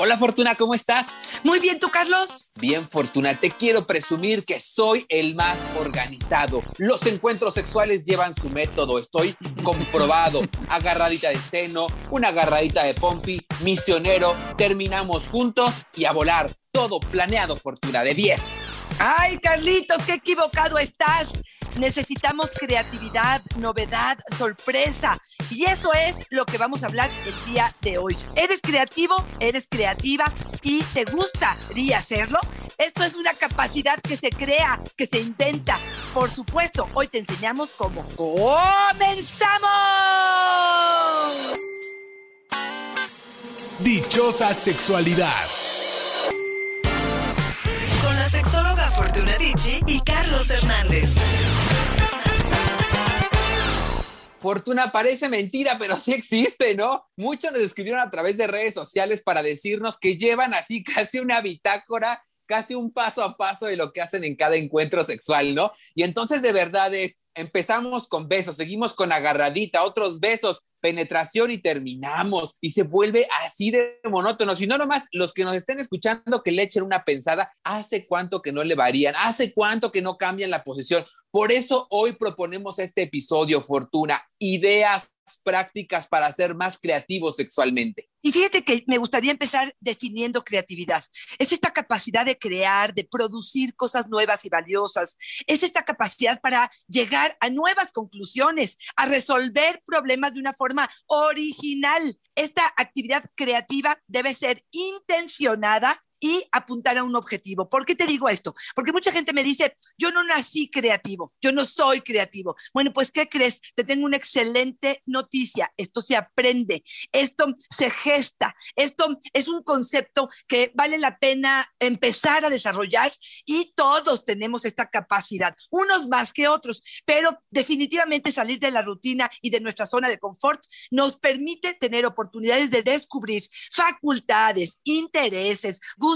Hola Fortuna, ¿cómo estás? Muy bien, ¿tú Carlos? Bien Fortuna, te quiero presumir que soy el más organizado. Los encuentros sexuales llevan su método, estoy comprobado. Agarradita de seno, una agarradita de pompi, misionero, terminamos juntos y a volar. Todo planeado Fortuna, de 10. Ay, Carlitos, qué equivocado estás. Necesitamos creatividad, novedad, sorpresa. Y eso es lo que vamos a hablar el día de hoy. ¿Eres creativo? ¿Eres creativa? ¿Y te gustaría hacerlo? Esto es una capacidad que se crea, que se inventa. Por supuesto, hoy te enseñamos cómo. ¡Comenzamos! Dichosa sexualidad. Y Carlos Hernández. Fortuna parece mentira, pero sí existe, ¿no? Muchos nos escribieron a través de redes sociales para decirnos que llevan así casi una bitácora, casi un paso a paso de lo que hacen en cada encuentro sexual, ¿no? Y entonces de verdad es, empezamos con besos, seguimos con agarradita, otros besos, penetración y terminamos. Y se vuelve así de monótono. Si no, nomás los que nos estén escuchando que le echen una pensada, ¿hace cuánto que no le varían? ¿Hace cuánto que no cambian la posición? Por eso hoy proponemos este episodio, Fortuna, ideas prácticas para ser más creativos sexualmente. Y fíjate que me gustaría empezar definiendo creatividad. Es esta capacidad de crear, de producir cosas nuevas y valiosas. Es esta capacidad para llegar a nuevas conclusiones, a resolver problemas de una forma original. Esta actividad creativa debe ser intencionada y apuntar a un objetivo. ¿Por qué te digo esto? Porque mucha gente me dice, yo no nací creativo, yo no soy creativo. Bueno, pues ¿qué crees? Te tengo una excelente noticia. Esto se aprende, esto se gesta, esto es un concepto que vale la pena empezar a desarrollar y todos tenemos esta capacidad, unos más que otros, pero definitivamente salir de la rutina y de nuestra zona de confort nos permite tener oportunidades de descubrir facultades, intereses, gustos,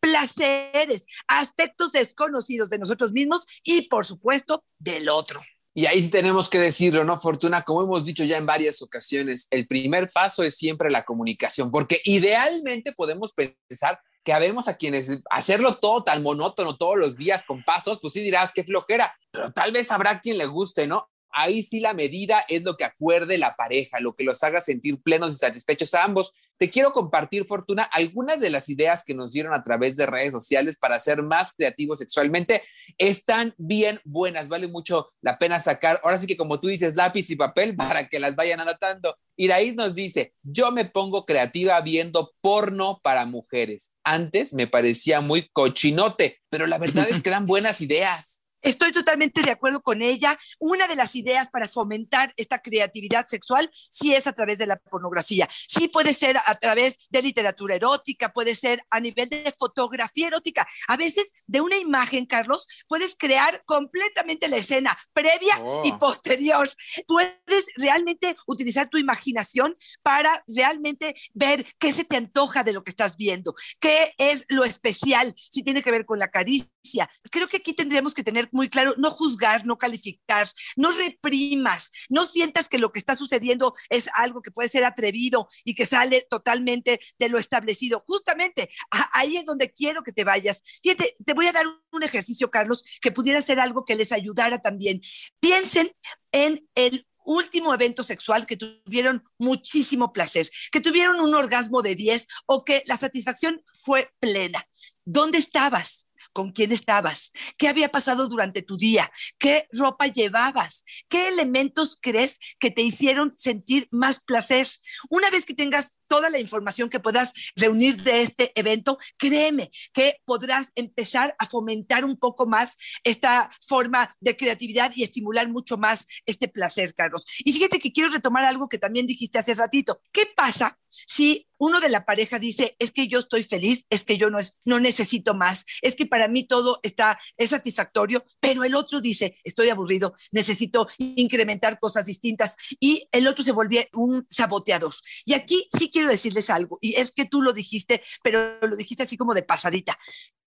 placeres, aspectos desconocidos de nosotros mismos y, por supuesto, del otro. Y ahí sí tenemos que decirlo, ¿no, Fortuna? Como hemos dicho ya en varias ocasiones, el primer paso es siempre la comunicación, porque idealmente podemos pensar que habemos a quienes hacerlo todo tan monótono todos los días con pasos, pues sí dirás qué flojera, pero tal vez habrá quien le guste, ¿no? Ahí sí la medida es lo que acuerde la pareja, lo que los haga sentir plenos y satisfechos a ambos. Te quiero compartir, Fortuna, algunas de las ideas que nos dieron a través de redes sociales para ser más creativos sexualmente. Están bien buenas, vale mucho la pena sacar. Ahora sí que como tú dices, lápiz y papel para que las vayan anotando. Iraíz nos dice, yo me pongo creativa viendo porno para mujeres. Antes me parecía muy cochinote, pero la verdad es que dan buenas ideas. Estoy totalmente de acuerdo con ella. Una de las ideas para fomentar esta creatividad sexual sí es a través de la pornografía. Sí puede ser a través de literatura erótica, puede ser a nivel de fotografía erótica. A veces de una imagen, Carlos, puedes crear completamente la escena previa y oh. posterior. Puedes realmente utilizar tu imaginación para realmente ver qué se te antoja de lo que estás viendo, qué es lo especial, si tiene que ver con la caricia. Creo que aquí tendríamos que tener muy claro, no juzgar, no calificar, no reprimas, no sientas que lo que está sucediendo es algo que puede ser atrevido y que sale totalmente de lo establecido. Justamente ahí es donde quiero que te vayas. Fíjate, te voy a dar un ejercicio, Carlos, que pudiera ser algo que les ayudara también. Piensen en el último evento sexual que tuvieron muchísimo placer, que tuvieron un orgasmo de 10 o que la satisfacción fue plena. ¿Dónde estabas? Con quién estabas, qué había pasado durante tu día, qué ropa llevabas, qué elementos crees que te hicieron sentir más placer. Una vez que tengas toda la información que puedas reunir de este evento, créeme que podrás empezar a fomentar un poco más esta forma de creatividad y estimular mucho más este placer, Carlos. Y fíjate que quiero retomar algo que también dijiste hace ratito. ¿Qué pasa si uno de la pareja dice, es que yo estoy feliz, es que yo no, no necesito más, es que para mí todo está, es satisfactorio, pero el otro dice, estoy aburrido, necesito incrementar cosas distintas y el otro se vuelve un saboteador. Y aquí sí quiero decirles algo, y es que tú lo dijiste, pero lo dijiste así como de pasadita.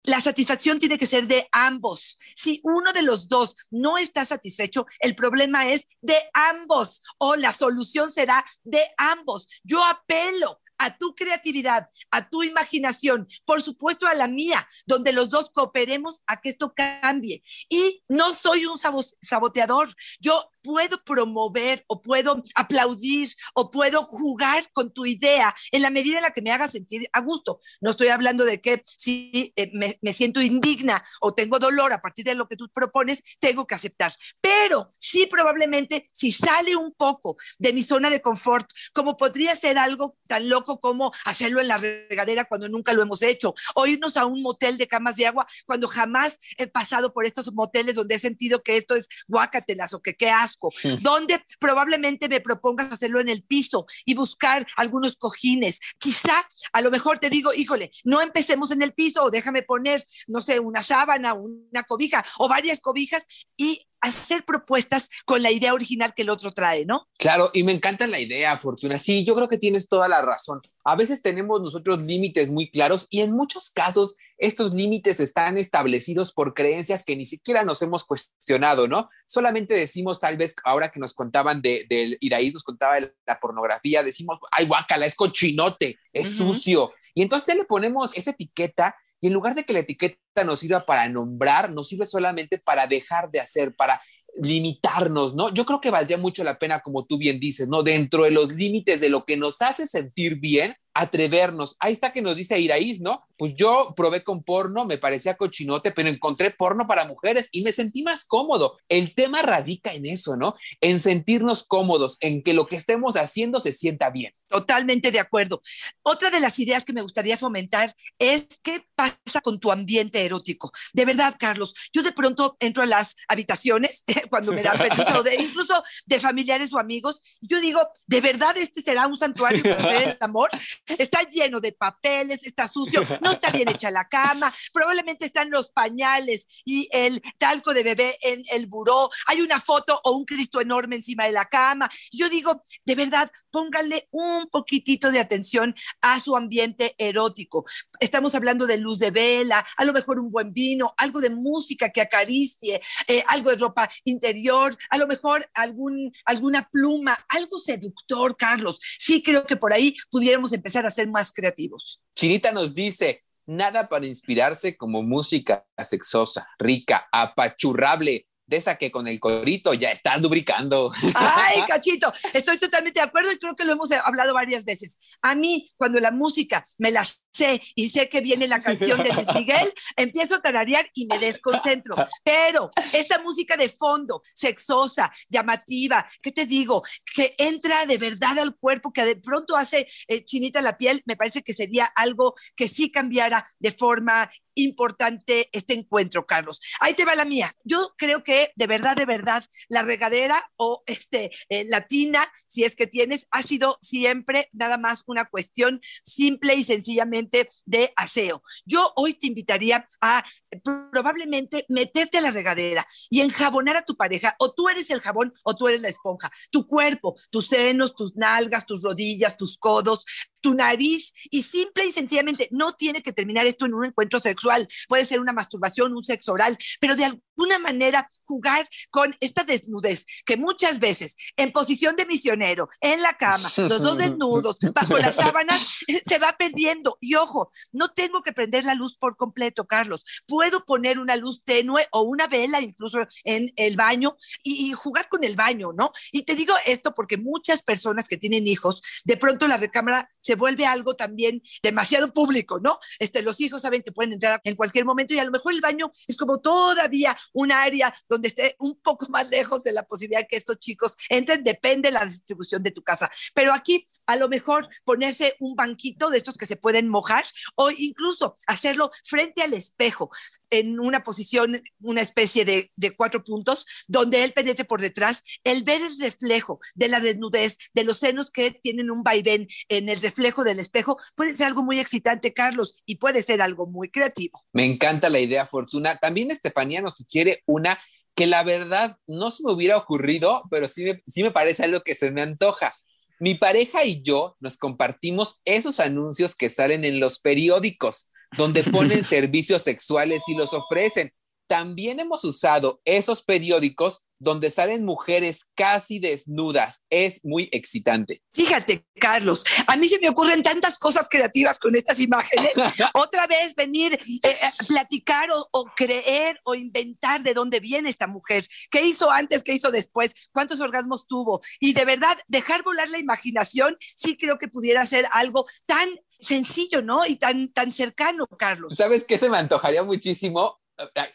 La satisfacción tiene que ser de ambos. Si uno de los dos no está satisfecho, el problema es de ambos o la solución será de ambos. Yo apelo a tu creatividad, a tu imaginación, por supuesto a la mía, donde los dos cooperemos a que esto cambie. Y no soy un saboteador, yo puedo promover o puedo aplaudir o puedo jugar con tu idea en la medida en la que me haga sentir a gusto. No estoy hablando de que si eh, me, siento indigna o tengo dolor a partir de lo que tú propones, tengo que aceptar. Pero sí probablemente si sale un poco de mi zona de confort, como podría ser algo tan loco como hacerlo en la regadera cuando nunca lo hemos hecho, o irnos a un motel de camas de agua cuando jamás he pasado por estos moteles donde he sentido que esto es guácatelas o que qué donde probablemente me propongas hacerlo en el piso y buscar algunos cojines. Quizá a lo mejor te digo, híjole, no empecemos en el piso o déjame poner, no sé, una sábana, una cobija o varias cobijas y hacer propuestas con la idea original que el otro trae, ¿no? Claro, y me encanta la idea, Fortuna. Sí, yo creo que tienes toda la razón. A veces tenemos nosotros límites muy claros y en muchos casos estos límites están establecidos por creencias que ni siquiera nos hemos cuestionado, ¿no? Solamente decimos, tal vez ahora que nos contaban del de, Iraí, nos contaba de la pornografía, decimos, ay, guácala, es cochinote, es sucio. Y entonces le ponemos esa etiqueta y en lugar de que la etiqueta nos sirva para nombrar, nos sirve solamente para dejar de hacer, para limitarnos, ¿no? Yo creo que valdría mucho la pena, como tú bien dices, ¿no? Dentro de los límites de lo que nos hace sentir bien, atrevernos. Ahí está que nos dice Iraís, ¿no? Pues yo probé con porno, me parecía cochinote, pero encontré porno para mujeres y me sentí más cómodo. El tema radica en eso, ¿no? En sentirnos cómodos, en que lo que estemos haciendo se sienta bien. Totalmente de acuerdo. Otra de las ideas que me gustaría fomentar es qué pasa con tu ambiente erótico. De verdad, Carlos, yo de pronto entro a las habitaciones cuando me dan permiso, de, incluso de familiares o amigos, yo digo, ¿de verdad este será un santuario para hacer el amor? Está lleno de papeles, está sucio, no está bien hecha la cama, probablemente están los pañales y el talco de bebé en el buró, hay una foto o un Cristo enorme encima de la cama. Yo digo, de verdad, pónganle un poquitito de atención a su ambiente erótico. Estamos hablando de luz de vela, a lo mejor un buen vino, algo de música que acaricie, eh, algo de ropa interior, a lo mejor algún, alguna pluma, algo seductor, Carlos. Sí creo que por ahí pudiéramos empezar a ser más creativos. Chinita nos dice, nada para inspirarse como música sexosa, rica, apachurrable, de esa que con el corito ya estás lubricando. Ay, cachito, estoy totalmente de acuerdo y creo que lo hemos hablado varias veces. A mí, cuando la música me la sé y sé que viene la canción de Luis Miguel, empiezo a tararear y me desconcentro. Pero esta música de fondo, sexosa, llamativa, ¿qué te digo? Que entra de verdad al cuerpo, que de pronto hace eh, chinita la piel, me parece que sería algo que sí cambiara de forma importante este encuentro, Carlos. Ahí te va la mía. Yo creo que de verdad, de verdad, la regadera o este, eh, la tina, si es que tienes, ha sido siempre nada más una cuestión simple y sencillamente de aseo. Yo hoy te invitaría a probablemente meterte a la regadera y enjabonar a tu pareja, o tú eres el jabón o tú eres la esponja, tu cuerpo, tus senos, tus nalgas, tus rodillas, tus codos, tu nariz y simple y sencillamente no tiene que terminar esto en un encuentro sexual, puede ser una masturbación, un sexo oral, pero de alguna manera jugar con esta desnudez que muchas veces en posición de misionero, en la cama, los dos desnudos, bajo las sábanas, se va perdiendo. Y ojo, no tengo que prender la luz por completo, Carlos. Puedo poner una luz tenue o una vela incluso en el baño y, y jugar con el baño, ¿no? Y te digo esto porque muchas personas que tienen hijos, de pronto la recámara se vuelve algo también demasiado público, ¿no? Este, los hijos saben que pueden entrar en cualquier momento y a lo mejor el baño es como todavía un área donde esté un poco más lejos de la posibilidad que estos chicos entren, depende de la distribución de tu casa. Pero aquí a lo mejor ponerse un banquito de estos que se pueden mojar o incluso hacerlo frente al espejo en una posición, una especie de, de cuatro puntos, donde él penetre por detrás, el ver el reflejo de la desnudez, de los senos que tienen un vaivén en el reflejo del espejo puede ser algo muy excitante, Carlos, y puede ser algo muy creativo. Me encanta la idea, Fortuna. También Estefanía nos sugiere una que la verdad no se me hubiera ocurrido, pero sí me, sí me parece algo que se me antoja. Mi pareja y yo nos compartimos esos anuncios que salen en los periódicos, donde ponen servicios sexuales y los ofrecen. También hemos usado esos periódicos donde salen mujeres casi desnudas. Es muy excitante. Fíjate, Carlos, a mí se me ocurren tantas cosas creativas con estas imágenes. Otra vez venir, eh, eh, platicar o, o, creer o inventar de dónde viene esta mujer, qué hizo antes, qué hizo después, cuántos orgasmos tuvo. Y de verdad, dejar volar la imaginación, sí creo que pudiera ser algo tan sencillo, ¿no? Y tan, tan cercano, Carlos. ¿Sabes qué se me antojaría muchísimo?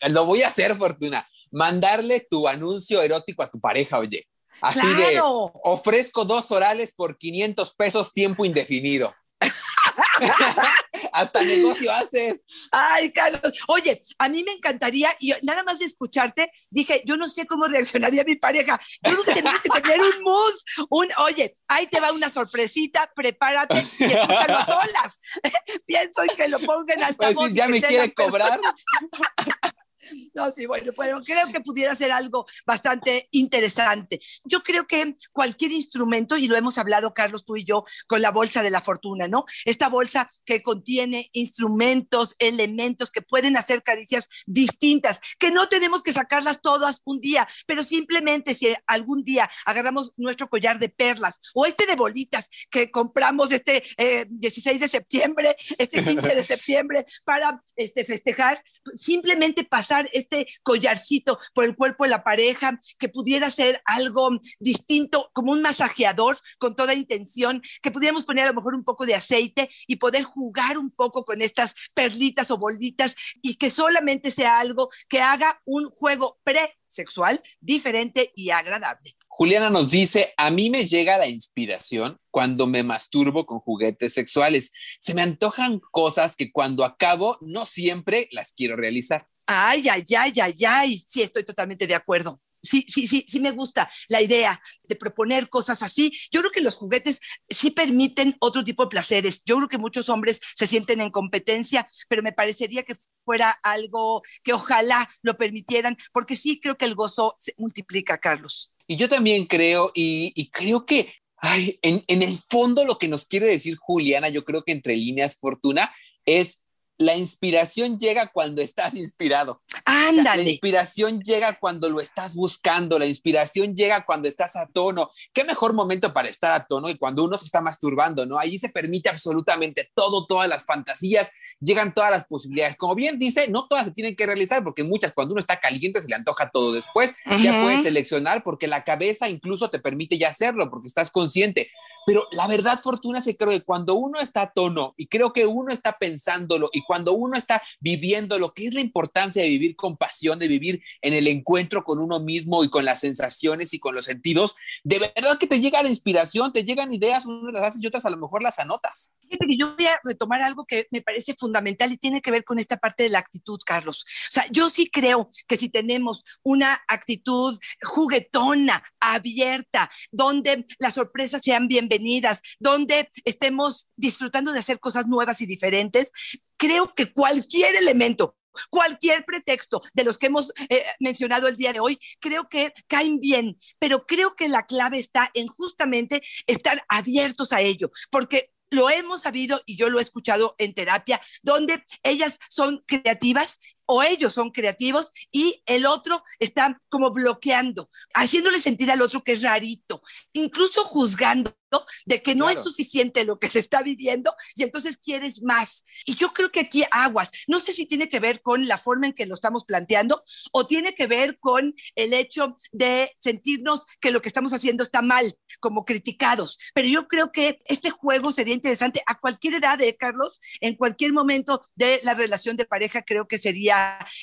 Lo voy a hacer, Fortuna mandarle tu anuncio erótico a tu pareja, oye. Así claro. de, ofrezco dos orales por 500 pesos tiempo indefinido. Hasta negocio haces. Ay, Carlos. Oye, a mí me encantaría, y nada más de escucharte, dije, yo no sé cómo reaccionaría mi pareja. Yo creo que tenemos que tener un mood, un, oye, ahí te va una sorpresita, prepárate y escúchalo solas. Pienso en que lo pongan al pues, Ya me quiere cobrar. No, sí, bueno, pero creo que pudiera ser algo bastante interesante. Yo creo que cualquier instrumento, y lo hemos hablado, Carlos, tú y yo, con la bolsa de la fortuna, ¿no? Esta bolsa que contiene instrumentos, elementos que pueden hacer caricias distintas, que no tenemos que sacarlas todas un día, pero simplemente si algún día agarramos nuestro collar de perlas o este de bolitas que compramos este eh, 16 de septiembre, este 15 de septiembre para este, festejar, simplemente pasar este collarcito por el cuerpo de la pareja, que pudiera ser algo distinto, como un masajeador con toda intención, que pudiéramos poner a lo mejor un poco de aceite y poder jugar un poco con estas perlitas o bolitas y que solamente sea algo que haga un juego pre-sexual diferente y agradable. Juliana nos dice, a mí me llega la inspiración cuando me masturbo con juguetes sexuales. Se me antojan cosas que cuando acabo no siempre las quiero realizar. Ay, ay, ay, ay, ay, sí, estoy totalmente de acuerdo. Sí, sí, sí, sí me gusta la idea de proponer cosas así. Yo creo que los juguetes sí permiten otro tipo de placeres. Yo creo que muchos hombres se sienten en competencia, pero me parecería que fuera algo que ojalá lo permitieran, porque sí creo que el gozo se multiplica, Carlos. Y yo también creo, y, y creo que en, en el fondo lo que nos quiere decir Juliana, yo creo que entre líneas, Fortuna, es la inspiración llega cuando estás inspirado. Ándale. La inspiración llega cuando lo estás buscando, la inspiración llega cuando estás a tono. ¿Qué mejor momento para estar a tono que cuando uno se está masturbando, ¿no? Ahí se permite absolutamente todo, todas las fantasías, llegan todas las posibilidades. Como bien dice, no todas se tienen que realizar porque muchas cuando uno está caliente se le antoja todo después. Uh -huh. Ya puedes seleccionar porque la cabeza incluso te permite ya hacerlo porque estás consciente. Pero la verdad, Fortuna, se creo que cuando uno está a tono y creo que uno está pensándolo y cuando uno está viviendo lo que es la importancia de vivir con pasión, de vivir en el encuentro con uno mismo y con las sensaciones y con los sentidos, de verdad que te llega la inspiración, te llegan ideas, unas las haces y otras a lo mejor las anotas. Fíjate que yo voy a retomar algo que me parece fundamental y tiene que ver con esta parte de la actitud, Carlos. O sea, yo sí creo que si tenemos una actitud juguetona, abierta, donde las sorpresas sean donde estemos disfrutando de hacer cosas nuevas y diferentes, creo que cualquier elemento cualquier pretexto de los que hemos eh, mencionado el día de hoy, creo que caen bien, pero creo que la clave está en justamente estar abiertos a ello, porque lo hemos sabido y yo lo he escuchado en terapia, donde ellas son creativas o ellos son creativos y el otro está como bloqueando, haciéndole sentir al otro que es rarito, incluso juzgando de que no claro. es suficiente lo que se está viviendo y entonces quieres más. Y yo creo que aquí aguas, no sé si tiene que ver con la forma en que lo estamos planteando o tiene que ver con el hecho de sentirnos que lo que estamos haciendo está mal, como criticados. Pero yo creo que este juego sería interesante a cualquier edad, ¿eh, Carlos? En cualquier momento de la relación de pareja, creo que sería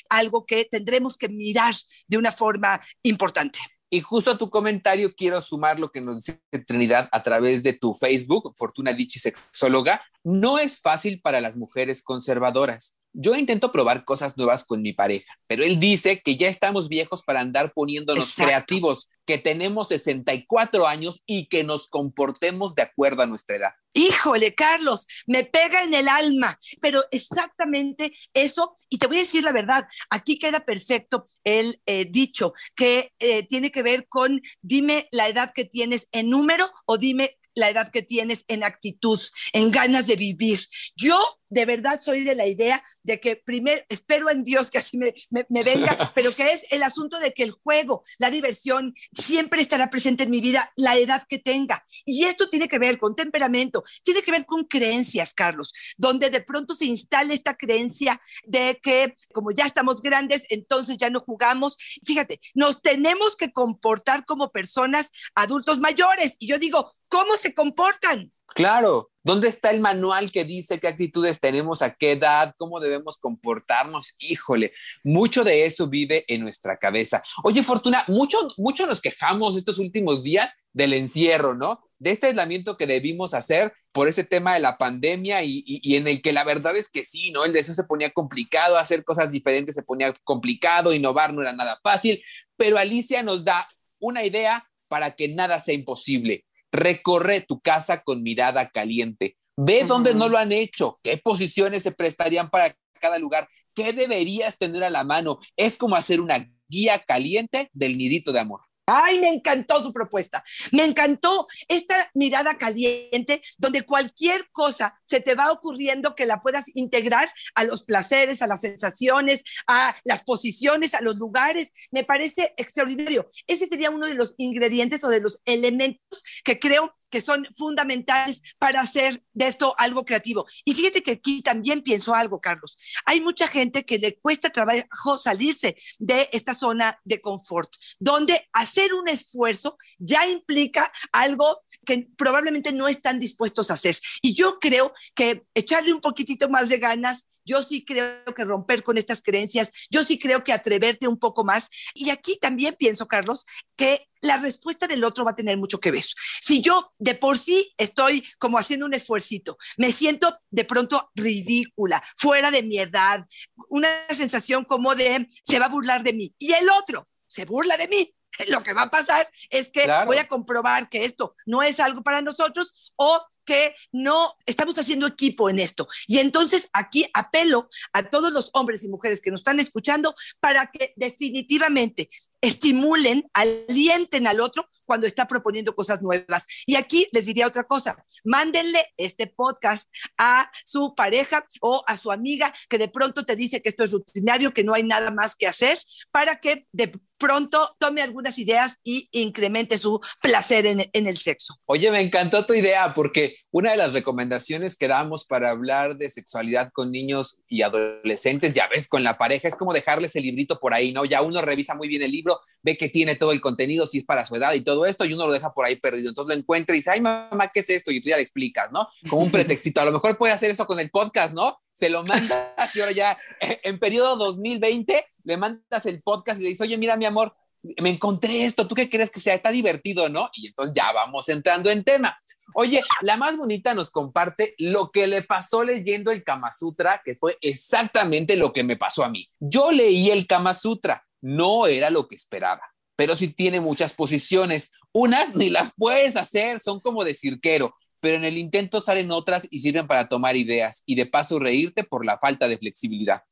algo que tendremos que mirar de una forma importante. Y justo a tu comentario quiero sumar lo que nos dice Trinidad a través de tu Facebook, Fortuna Dichi Sexóloga. No es fácil para las mujeres conservadoras. Yo intento probar cosas nuevas con mi pareja, pero él dice que ya estamos viejos para andar poniéndonos Exacto. creativos, que tenemos 64 años y que nos comportemos de acuerdo a nuestra edad. Híjole, Carlos, me pega en el alma, pero exactamente eso, y te voy a decir la verdad, aquí queda perfecto el eh, dicho que eh, tiene que ver con dime la edad que tienes en número o dime la edad que tienes en actitud, en ganas de vivir. Yo de verdad soy de la idea de que primero, espero en Dios que así me, me, me venga, pero que es el asunto de que el juego, la diversión, siempre estará presente en mi vida, la edad que tenga. Y esto tiene que ver con temperamento, tiene que ver con creencias, Carlos, donde de pronto se instala esta creencia de que como ya estamos grandes, entonces ya no jugamos. Fíjate, nos tenemos que comportar como personas adultos mayores. Y yo digo, ¿cómo se comportan? Claro, ¿dónde está el manual que dice qué actitudes tenemos a qué edad, cómo debemos comportarnos? Híjole, mucho de eso vive en nuestra cabeza. Oye, Fortuna, mucho, nos quejamos estos últimos días del encierro, ¿no? De este aislamiento que debimos hacer por ese tema de la pandemia y, y, y, en el que la verdad es que sí, ¿no? El deseo se ponía complicado, hacer cosas diferentes se ponía complicado, innovar no era nada fácil, pero Alicia nos da una idea para que nada sea imposible Recorre tu casa con mirada caliente. Ve uh -huh. dónde no lo han hecho, qué posiciones se prestarían para cada lugar, qué deberías tener a la mano. Es como hacer una guía caliente del nidito de amor. Ay, me encantó su propuesta. Me encantó esta mirada caliente donde cualquier cosa se te va ocurriendo que la puedas integrar a los placeres, a las sensaciones, a las posiciones, a los lugares. Me parece extraordinario. Ese sería uno de los ingredientes o de los elementos que creo que son fundamentales para hacer de esto algo creativo. Y fíjate que aquí también pienso algo, Carlos. Hay mucha gente que le cuesta trabajo salirse de esta zona de confort, donde hacer un esfuerzo ya implica algo que probablemente no están dispuestos a hacer. Y yo creo que echarle un poquitito más de ganas, yo sí creo que romper con estas creencias, yo sí creo que atreverte un poco más. Y aquí también pienso, Carlos, que la respuesta del otro va a tener mucho que ver. Si yo de por sí estoy como haciendo un esfuercito, me siento de pronto ridícula, fuera de mi edad, una sensación como de se va a burlar de mí. Y el otro se burla de mí lo que va a pasar es que claro. voy a comprobar que esto no es algo para nosotros o que no estamos haciendo equipo en esto. Y entonces aquí apelo a todos los hombres y mujeres que nos están escuchando para que definitivamente estimulen, alienten al otro cuando está proponiendo cosas nuevas. Y aquí les diría otra cosa, mándenle este podcast a su pareja o a su amiga que de pronto te dice que esto es rutinario, que no hay nada más que hacer, para que de pronto tome algunas ideas y incremente su placer en, en, el sexo. Oye, me encantó tu idea porque una de las recomendaciones que damos para hablar de sexualidad con niños y adolescentes, ya ves, con la pareja, es como dejarles el librito por ahí, ¿no? Ya uno revisa muy bien el libro, ve que tiene todo el contenido, si es para su edad y todo esto, y uno lo deja por ahí perdido. Entonces lo encuentra y dice, ay, mamá, ¿qué es esto? Y tú ya le explicas, ¿no? Como un pretextito. A lo mejor puede hacer eso con el podcast, ¿no? Se lo mandas y ahora ya en periodo 2020 le mandas el podcast y le dices, oye, mira mi amor, me encontré esto, ¿tú qué crees que sea? Está divertido, ¿no? Y entonces ya vamos entrando en tema. Oye, la más bonita nos comparte lo que le pasó leyendo el Kama Sutra, que fue exactamente lo que me pasó a mí. Yo leí el Kama Sutra, no era lo que esperaba, pero sí tiene muchas posiciones. Unas ni las puedes hacer, son como de cirquero pero en el intento salen otras y sirven para tomar ideas y de paso reírte por la falta de flexibilidad.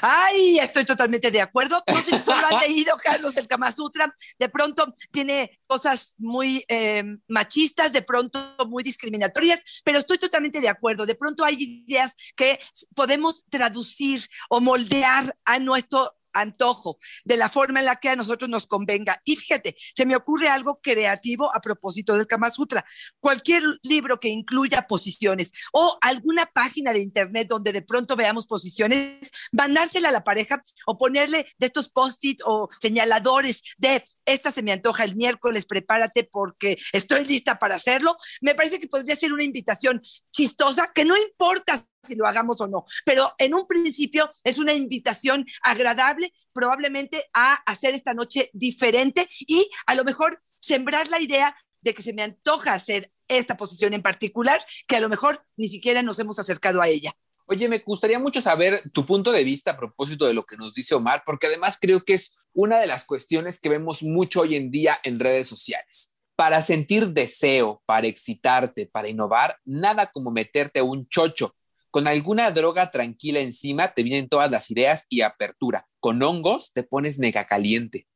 Ay, estoy totalmente de acuerdo. No sé si tú lo has leído, Carlos, el Kama Sutra. De pronto tiene cosas muy eh, machistas, de pronto muy discriminatorias, pero estoy totalmente de acuerdo. De pronto hay ideas que podemos traducir o moldear a nuestro antojo, de la forma en la que a nosotros nos convenga. Y fíjate, se me ocurre algo creativo a propósito del Kama Sutra. Cualquier libro que incluya posiciones o alguna página de internet donde de pronto veamos posiciones, mandársela a la pareja o ponerle de estos post-it o señaladores de esta se me antoja el miércoles, prepárate porque estoy lista para hacerlo. Me parece que podría ser una invitación chistosa que no importa si lo hagamos o no. Pero en un principio es una invitación agradable, probablemente a hacer esta noche diferente y a lo mejor sembrar la idea de que se me antoja hacer esta posición en particular, que a lo mejor ni siquiera nos hemos acercado a ella. Oye, me gustaría mucho saber tu punto de vista a propósito de lo que nos dice Omar, porque además creo que es una de las cuestiones que vemos mucho hoy en día en redes sociales. Para sentir deseo, para excitarte, para innovar, nada como meterte un chocho con alguna droga tranquila encima te vienen todas las ideas y apertura. Con hongos te pones mega caliente.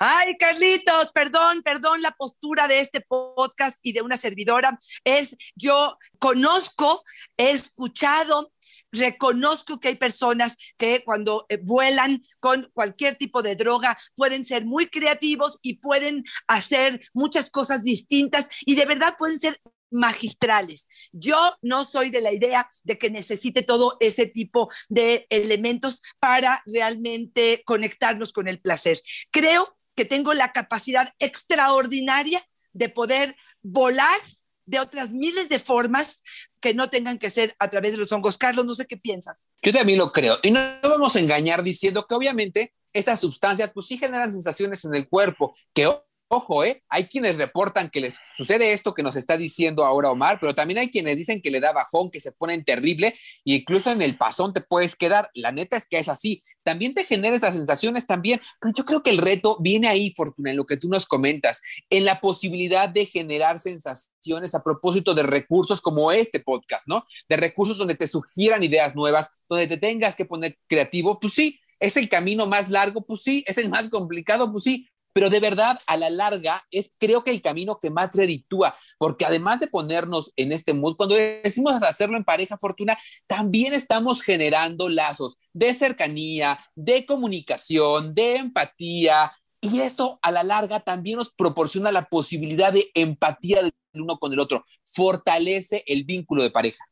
Ay, Carlitos, perdón, perdón, la postura de este podcast y de una servidora es, yo conozco, he escuchado, reconozco que hay personas que cuando eh, vuelan con cualquier tipo de droga pueden ser muy creativos y pueden hacer muchas cosas distintas y de verdad pueden ser magistrales. Yo no soy de la idea de que necesite todo ese tipo de elementos para realmente conectarnos con el placer. Creo que tengo la capacidad extraordinaria de poder volar de otras miles de formas que no tengan que ser a través de los hongos. Carlos, no sé qué piensas. Yo también lo creo. Y no, vamos a engañar diciendo que obviamente estas sustancias pues sí generan sensaciones en el cuerpo, que Ojo, ¿eh? Hay quienes reportan que les sucede esto que nos está diciendo ahora Omar, pero también hay quienes dicen que le da bajón, que se ponen terrible e incluso en el pasón te puedes quedar. La neta es que es así. También te genera esas sensaciones también, pero yo creo que el reto viene ahí, Fortuna, en lo que tú nos comentas, en la posibilidad de generar sensaciones a propósito de recursos como este podcast, ¿no? De recursos donde te sugieran ideas nuevas, donde te tengas que poner creativo, pues sí, es el camino más largo, pues sí, es el más complicado, pues sí, pero de verdad a la larga es creo que el camino que más reditúa, porque además de ponernos en este mood, cuando decimos hacerlo en pareja fortuna, también estamos generando lazos de cercanía, de comunicación, de empatía, y esto a la larga también nos proporciona la posibilidad de empatía del uno con el otro, fortalece el vínculo de pareja.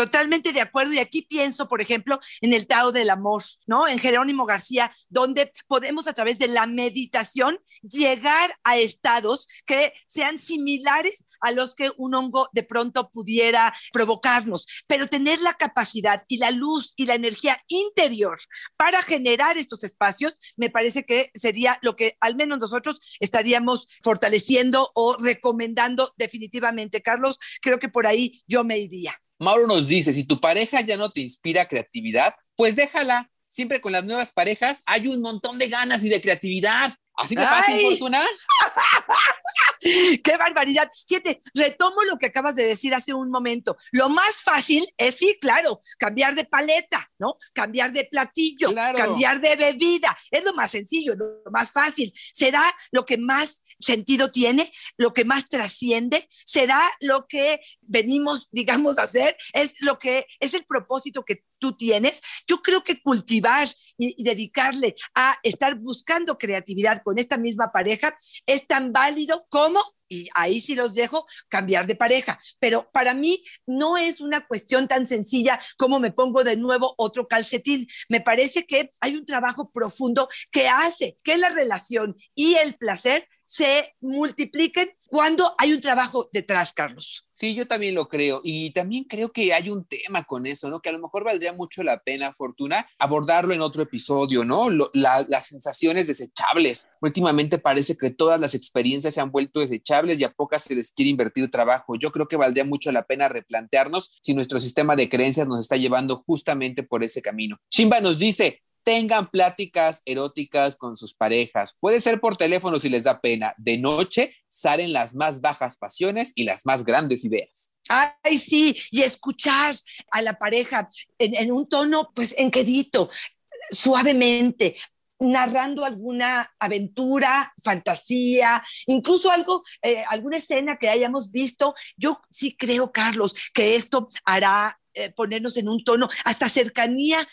Totalmente de acuerdo. Y aquí pienso, por ejemplo, en el Tao del Amor, ¿no? En Jerónimo García, donde podemos a través de la meditación llegar a estados que sean similares a los que un hongo de pronto pudiera provocarnos, pero tener la capacidad y la luz y la energía interior para generar estos espacios, me parece que sería lo que al menos nosotros estaríamos fortaleciendo o recomendando definitivamente. Carlos, creo que por ahí yo me iría. Mauro nos dice, si tu pareja ya no te inspira creatividad, pues déjala. Siempre con las nuevas parejas hay un montón de ganas y de creatividad. Así te pasa, Fortuna. ¡Qué barbaridad! Fíjate, retomo lo que acabas de decir hace un momento. Lo más fácil es, sí, claro, cambiar de paleta, ¿no? Cambiar de platillo, cambiar de bebida. Es lo más sencillo, lo más fácil. ¿Será lo que más sentido tiene? ¿Lo que más trasciende? ¿Será lo que venimos, digamos, a hacer? ¿Es lo que es el propósito que tú tienes? Yo creo que cultivar y, dedicarle a estar buscando creatividad con esta misma pareja es tan válido como y ahí sí los dejo cambiar de pareja. Pero para mí no es una cuestión tan sencilla como me pongo de nuevo otro calcetín. Me parece que hay un trabajo profundo que hace que la relación y el placer se multipliquen cuando hay un trabajo detrás, Carlos. Sí, yo también lo creo. Y también creo que hay un tema con eso, ¿no? Que a lo mejor valdría mucho la pena, Fortuna, abordarlo en otro episodio, ¿no? las sensaciones desechables. Últimamente parece que todas las experiencias se han vuelto desechables y a pocas se les quiere invertir trabajo. Yo creo que valdría mucho la pena replantearnos si nuestro sistema de creencias nos está llevando justamente por ese camino. Chimba nos dice, tengan pláticas eróticas con sus parejas. Puede ser por teléfono si les da pena. De noche salen las más bajas pasiones y las más grandes ideas. Ay, sí, y escuchar a la pareja en, un tono, pues, enquedito, suavemente, narrando alguna aventura, fantasía, incluso algo, eh, alguna escena que hayamos visto. Yo sí creo, Carlos, que esto hará eh, ponernos en un tono hasta cercanía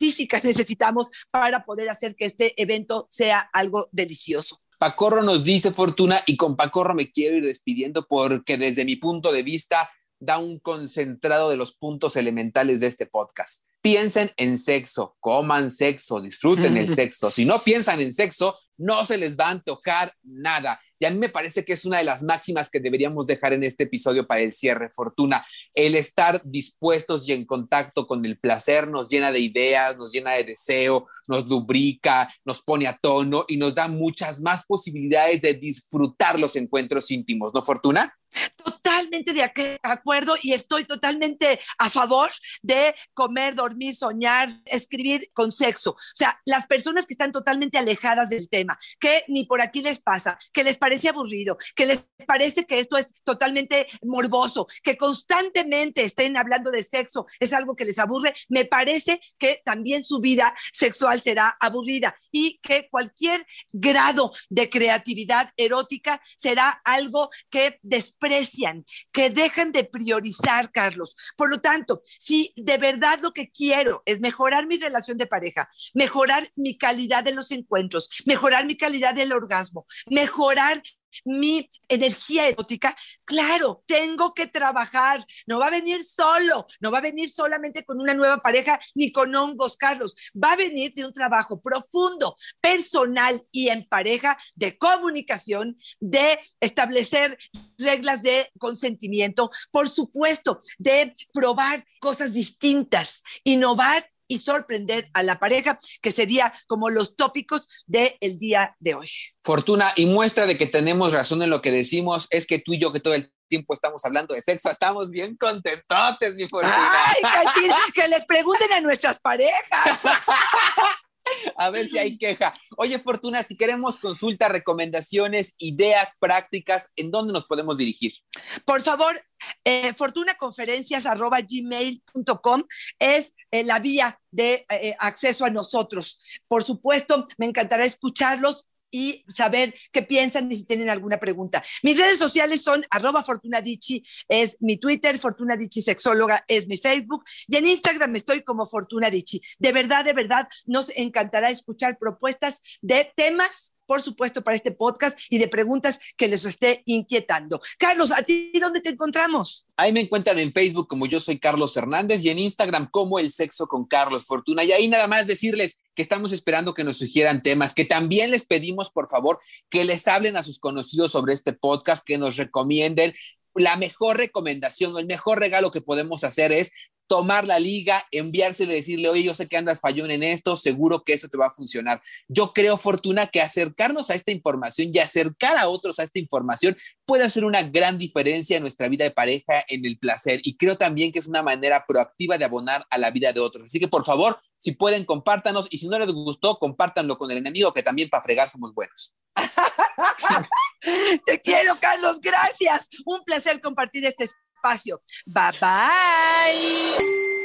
físicas necesitamos para poder hacer que este evento sea algo delicioso. Pacorro nos dice Fortuna y con Pacorro me quiero ir despidiendo porque desde mi punto de vista da un concentrado de los puntos elementales de este podcast. Piensen en sexo, coman sexo, disfruten el sexo. Si no piensan en sexo, no se les va a antojar nada. Y a mí me parece que es una de las máximas que deberíamos dejar en este episodio para el cierre, Fortuna. El estar dispuestos y en contacto con el placer nos llena de ideas, nos llena de deseo, nos lubrica, nos pone a tono y nos da muchas más posibilidades de disfrutar los encuentros íntimos, ¿no, Fortuna? Totalmente de acuerdo y estoy totalmente a favor de comer, dormir, soñar, escribir con sexo. O sea, las personas que están totalmente alejadas del tema, que ni por aquí les pasa, que les parece aburrido, que les parece que esto es totalmente morboso, que constantemente estén hablando de sexo, es algo que les aburre, me parece que también su vida sexual será aburrida y que cualquier grado de creatividad erótica será algo que desprecian, que dejan de priorizar, Carlos. Por lo tanto, si de verdad lo que quiero es mejorar mi relación de pareja, mejorar mi calidad de los encuentros, mejorar mi calidad del orgasmo, mejorar mi energía erótica, claro, tengo que trabajar, no va a venir solo, no va a venir solamente con una nueva pareja ni con hongos, Carlos, va a venir de un trabajo profundo, personal y en pareja de comunicación, de establecer reglas de consentimiento, por supuesto, de probar cosas distintas, innovar y sorprender a la pareja, que sería como los tópicos del día de hoy. Fortuna, y muestra de que tenemos razón en lo que decimos es que tú y yo que todo el tiempo estamos hablando de sexo, estamos bien contentotes, mi Fortuna. Ay, cachín, que les pregunten a nuestras parejas. A ver si hay queja. Oye, Fortuna, si queremos consulta, recomendaciones, ideas prácticas, ¿en dónde nos podemos dirigir? Por favor, eh, fortunaconferencias.gmail.com es eh, la vía de eh, acceso a nosotros. Por supuesto, me encantará escucharlos y saber qué piensan y si tienen alguna pregunta. Mis redes sociales son arroba Fortunadichi, es mi Twitter, Fortunadichi Sexóloga es mi Facebook y en Instagram estoy como Fortunadichi. De verdad, de verdad, nos encantará escuchar propuestas de temas por supuesto, para este podcast y de preguntas que les esté inquietando. Carlos, ¿a ti dónde te encontramos? Ahí me encuentran en Facebook como yo soy Carlos Hernández y en Instagram como El Sexo con Carlos Fortuna. Y ahí nada más decirles que estamos esperando que nos sugieran temas, que también les pedimos, por favor, que les hablen a sus conocidos sobre este podcast, que nos recomienden, la mejor recomendación o el mejor regalo que podemos hacer es tomar la liga, enviársele, decirle, oye, yo sé que andas fallón en esto, seguro que eso te va a funcionar. Yo creo, Fortuna, que acercarnos a esta información y acercar a otros a esta información puede hacer una gran diferencia en nuestra vida de pareja, en el placer. Y creo también que es una manera proactiva de abonar a la vida de otros. Así que, por favor, si pueden, compártanos. Y si no les gustó, compártanlo con el enemigo, que también para fregar somos buenos. Te quiero, Carlos. Gracias. Un placer compartir este espacio. Bye bye.